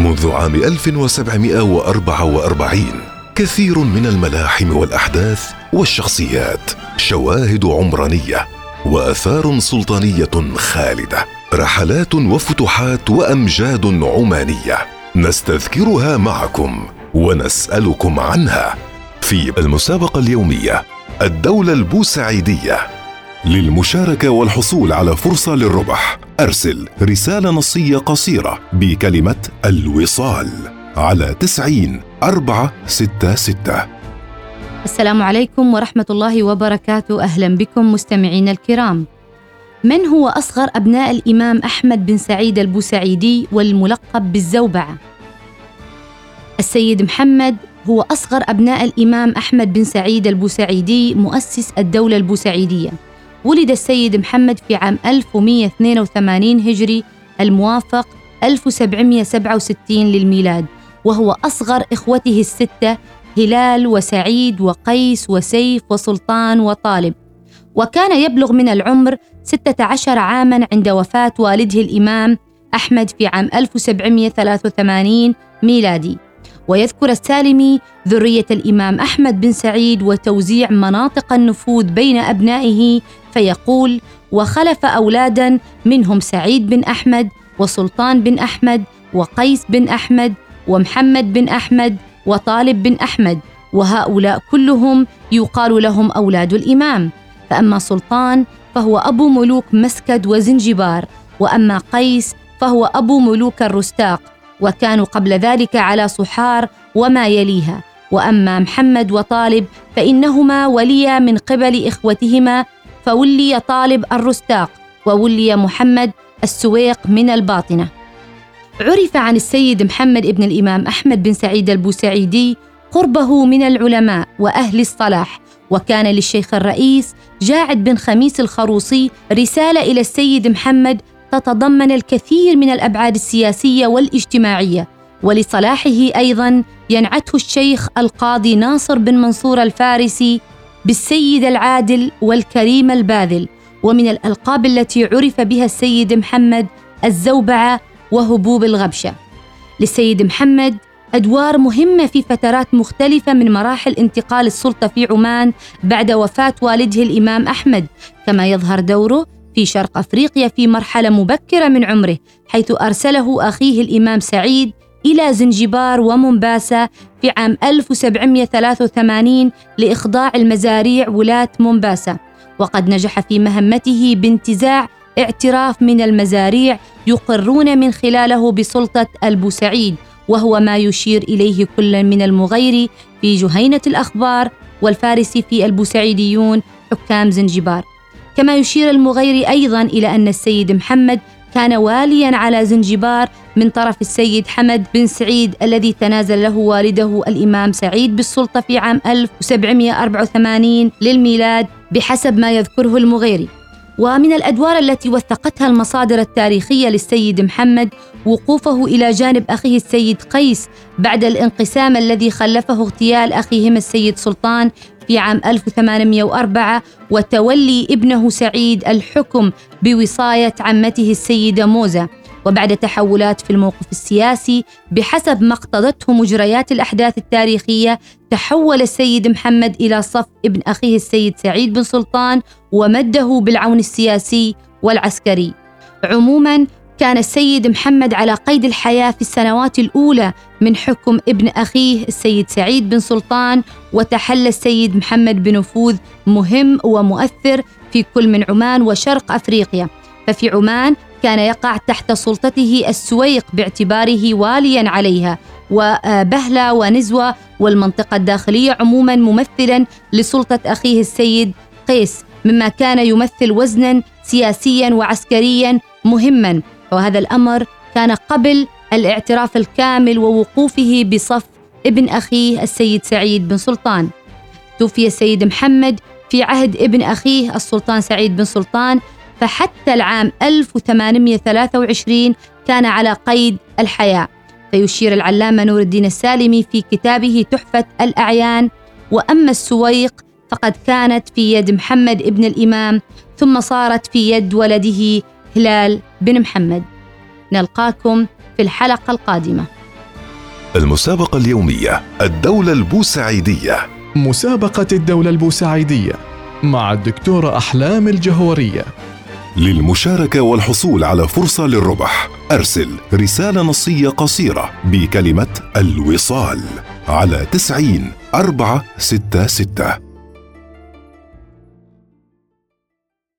منذ عام 1744 كثير من الملاحم والأحداث والشخصيات شواهد عمرانية وآثار سلطانية خالدة رحلات وفتوحات وأمجاد عمانية نستذكرها معكم ونسألكم عنها. في المسابقة اليومية الدولة البوسعيدية للمشاركة والحصول على فرصة للربح. أرسل رسالة نصية قصيرة بكلمة الوصال على تسعين أربعة ستة ستة. السلام عليكم ورحمة الله وبركاته. أهلا بكم مستمعينا الكرام. من هو أصغر أبناء الإمام أحمد بن سعيد البوسعيدي والملقب بالزوبعة؟ السيد محمد هو أصغر أبناء الإمام أحمد بن سعيد البوسعيدي مؤسس الدولة البوسعيدية. ولد السيد محمد في عام 1182 هجري الموافق 1767 للميلاد وهو أصغر إخوته الستة هلال وسعيد وقيس وسيف وسلطان وطالب. وكان يبلغ من العمر 16 عاما عند وفاة والده الإمام أحمد في عام 1783 ميلادي. ويذكر السالمي ذرية الإمام أحمد بن سعيد وتوزيع مناطق النفوذ بين أبنائه فيقول وخلف أولادا منهم سعيد بن أحمد وسلطان بن أحمد وقيس بن أحمد ومحمد بن أحمد وطالب بن أحمد وهؤلاء كلهم يقال لهم أولاد الإمام. فأما سلطان فهو أبو ملوك مسكد وزنجبار وأما قيس فهو أبو ملوك الرستاق. وكانوا قبل ذلك على صحار وما يليها. وأما محمد وطالب فإنهما وليا من قبل إخوتهما فولي طالب الرستاق وولي محمد السويق من الباطنة. عرف عن السيد محمد ابن الإمام أحمد بن سعيد البوسعيدي قربه من العلماء وأهل الصلاح وكان للشيخ الرئيس جاعد بن خميس الخروصي رسالة إلى السيد محمد تتضمن الكثير من الأبعاد السياسية والاجتماعية ولصلاحه أيضا ينعته الشيخ القاضي ناصر بن منصور الفارسي بالسيد العادل والكريم الباذل ومن الألقاب التي عرف بها السيد محمد الزوبعة وهبوب الغبشة. للسيد محمد أدوار مهمة في فترات مختلفة من مراحل انتقال السلطة في عمان بعد وفاة والده الإمام أحمد كما يظهر دوره في شرق أفريقيا في مرحلة مبكرة من عمره حيث أرسله أخيه الإمام سعيد إلى زنجبار ومومباسا في عام 1783 لإخضاع المزاريع ولاة مومباسا وقد نجح في مهمته بانتزاع اعتراف من المزاريع يقرون من خلاله بسلطة البوسعيد وهو ما يشير إليه كل من المغيري في جهينة الأخبار والفارسي في البوسعيديون حكام زنجبار. كما يشير المغيري أيضا إلى أن السيد محمد كان واليا على زنجبار من طرف السيد حمد بن سعيد الذي تنازل له والده الإمام سعيد بالسلطة في عام 1784 للميلاد بحسب ما يذكره المغيري. ومن الأدوار التي وثقتها المصادر التاريخية للسيد محمد وقوفه إلى جانب أخيه السيد قيس بعد الانقسام الذي خلفه اغتيال أخيهما السيد سلطان في عام 1804 وتولي ابنه سعيد الحكم بوصاية عمته السيدة موزة. وبعد تحولات في الموقف السياسي بحسب ما اقتضته مجريات الأحداث التاريخية تحول السيد محمد إلى صف ابن أخيه السيد سعيد بن سلطان ومده بالعون السياسي والعسكري. عموما كان السيد محمد على قيد الحياة في السنوات الأولى من حكم ابن أخيه السيد سعيد بن سلطان وتحلى السيد محمد بنفوذ مهم ومؤثر في كل من عمان وشرق أفريقيا ففي عمان كان يقع تحت سلطته السويق باعتباره واليا عليها وبهلة ونزوة والمنطقة الداخلية عموما ممثلا لسلطة أخيه السيد قيس مما كان يمثل وزنا سياسيا وعسكريا مهما. وهذا الأمر كان قبل الاعتراف الكامل ووقوفه بصف ابن أخيه السيد سعيد بن سلطان. توفي السيد محمد في عهد ابن أخيه السلطان سعيد بن سلطان فحتى العام 1823 كان على قيد الحياة. فيشير العلامة نور الدين السالمي في كتابه تحفة الأعيان وأما السويق فقد كانت في يد محمد ابن الإمام ثم صارت في يد ولده هلال بن محمد. نلقاكم في الحلقة القادمة. المسابقة اليومية الدولة البوسعيدية. مسابقة الدولة البوسعيدية مع الدكتورة أحلام الجهورية. للمشاركة والحصول على فرصة للربح. أرسل رسالة نصية قصيرة بكلمة الوصال على تسعين أربعة ستة ستة.